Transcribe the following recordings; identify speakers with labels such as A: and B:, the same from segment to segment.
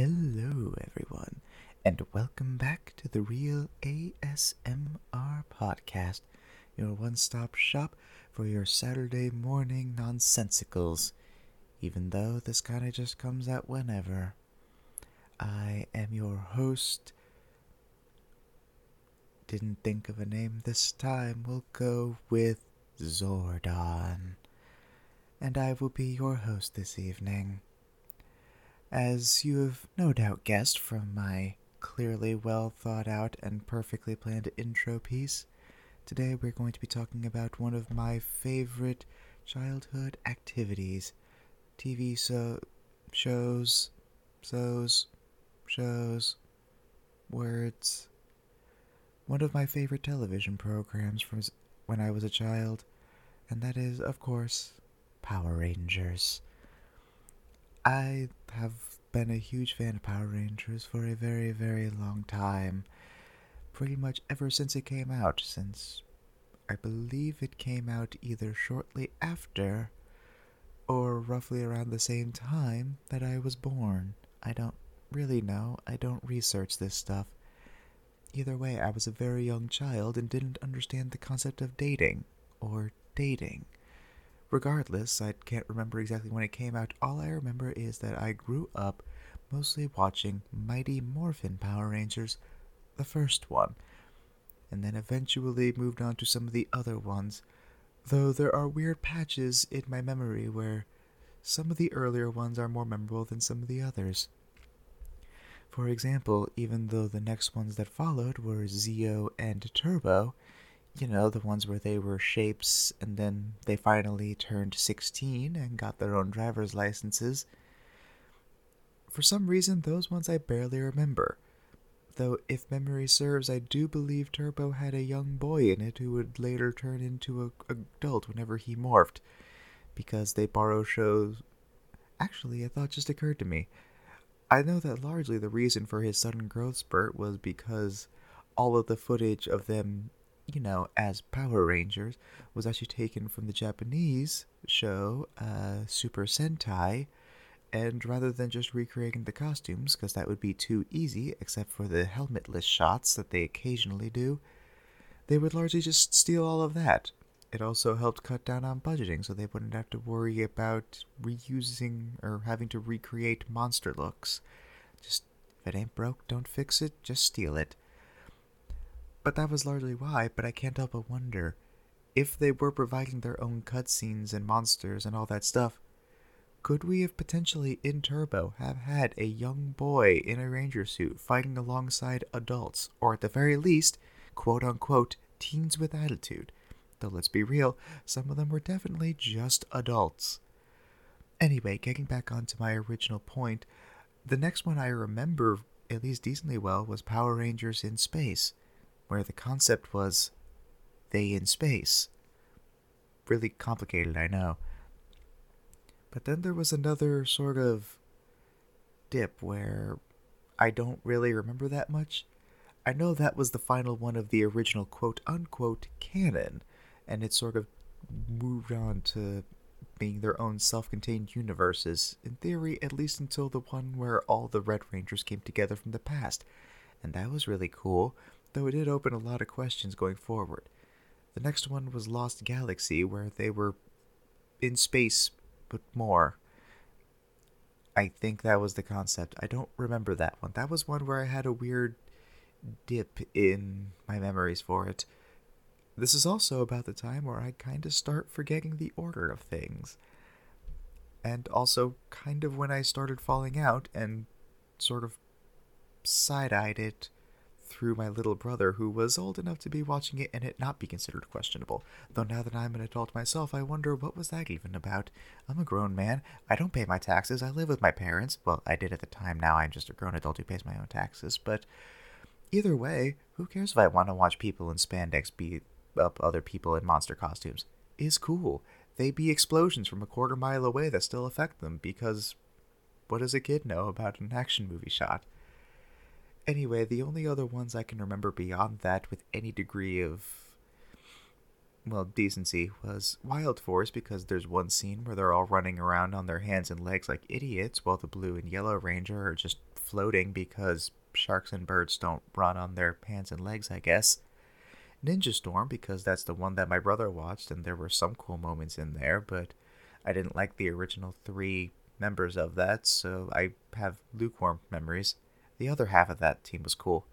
A: Hello, everyone, and welcome back to the Real ASMR Podcast, your one stop shop for your Saturday morning nonsensicals, even though this kind of just comes out whenever. I am your host. Didn't think of a name this time. We'll go with Zordon. And I will be your host this evening. As you have no doubt guessed from my clearly well thought out and perfectly planned intro piece, today we're going to be talking about one of my favorite childhood activities TV so shows, shows, shows, words. One of my favorite television programs from when I was a child, and that is, of course, Power Rangers. I have been a huge fan of Power Rangers for a very, very long time. Pretty much ever since it came out, since I believe it came out either shortly after or roughly around the same time that I was born. I don't really know. I don't research this stuff. Either way, I was a very young child and didn't understand the concept of dating or dating. Regardless, I can't remember exactly when it came out. All I remember is that I grew up mostly watching Mighty Morphin Power Rangers, the first one, and then eventually moved on to some of the other ones, though there are weird patches in my memory where some of the earlier ones are more memorable than some of the others. For example, even though the next ones that followed were Zeo and Turbo, you know, the ones where they were shapes and then they finally turned 16 and got their own driver's licenses. For some reason, those ones I barely remember. Though, if memory serves, I do believe Turbo had a young boy in it who would later turn into an adult whenever he morphed. Because they borrow shows. Actually, a thought just occurred to me. I know that largely the reason for his sudden growth spurt was because all of the footage of them you know, as Power Rangers, was actually taken from the Japanese show uh, Super Sentai. And rather than just recreating the costumes, because that would be too easy, except for the helmetless shots that they occasionally do, they would largely just steal all of that. It also helped cut down on budgeting, so they wouldn't have to worry about reusing or having to recreate monster looks. Just, if it ain't broke, don't fix it, just steal it. But that was largely why, but I can't help but wonder if they were providing their own cutscenes and monsters and all that stuff, could we have potentially in Turbo have had a young boy in a ranger suit fighting alongside adults, or at the very least, quote unquote, teens with attitude? Though let's be real, some of them were definitely just adults. Anyway, getting back onto my original point, the next one I remember at least decently well was Power Rangers in Space where the concept was they in space. Really complicated, I know. But then there was another sort of dip where I don't really remember that much. I know that was the final one of the original quote unquote canon, and it sort of moved on to being their own self contained universes, in theory, at least until the one where all the Red Rangers came together from the past. And that was really cool though it did open a lot of questions going forward. The next one was Lost Galaxy, where they were in space, but more. I think that was the concept. I don't remember that one. That was one where I had a weird dip in my memories for it. This is also about the time where I kind of start forgetting the order of things. And also, kind of when I started falling out and sort of side eyed it through my little brother, who was old enough to be watching it and it not be considered questionable. Though now that I'm an adult myself, I wonder what was that even about? I'm a grown man. I don't pay my taxes. I live with my parents. Well, I did at the time. Now I'm just a grown adult who pays my own taxes. But either way, who cares if I want to watch people in spandex beat up other people in monster costumes? Is cool. They be explosions from a quarter mile away that still affect them because what does a kid know about an action movie shot? Anyway, the only other ones I can remember beyond that with any degree of well, decency was Wild Force because there's one scene where they're all running around on their hands and legs like idiots while the blue and yellow ranger are just floating because sharks and birds don't run on their hands and legs, I guess. Ninja Storm because that's the one that my brother watched and there were some cool moments in there, but I didn't like the original three members of that, so I have lukewarm memories. The other half of that team was cool.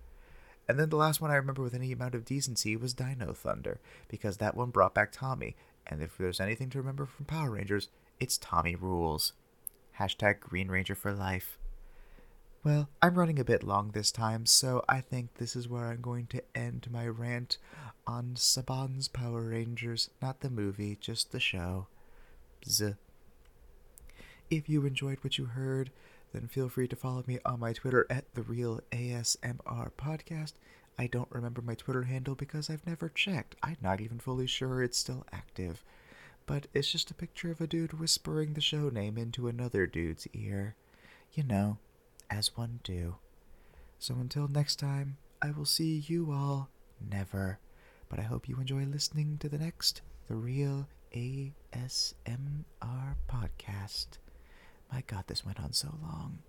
A: And then the last one I remember with any amount of decency was Dino Thunder, because that one brought back Tommy. And if there's anything to remember from Power Rangers, it's Tommy rules. Hashtag Green Ranger for life. Well, I'm running a bit long this time, so I think this is where I'm going to end my rant on Saban's Power Rangers, not the movie, just the show. Z. If you enjoyed what you heard, then feel free to follow me on my Twitter at the Real ASMR Podcast. I don't remember my Twitter handle because I've never checked. I'm not even fully sure it's still active. But it's just a picture of a dude whispering the show name into another dude's ear. You know, as one do. So until next time, I will see you all never. But I hope you enjoy listening to the next The Real ASMR Podcast. My god, this went on so long.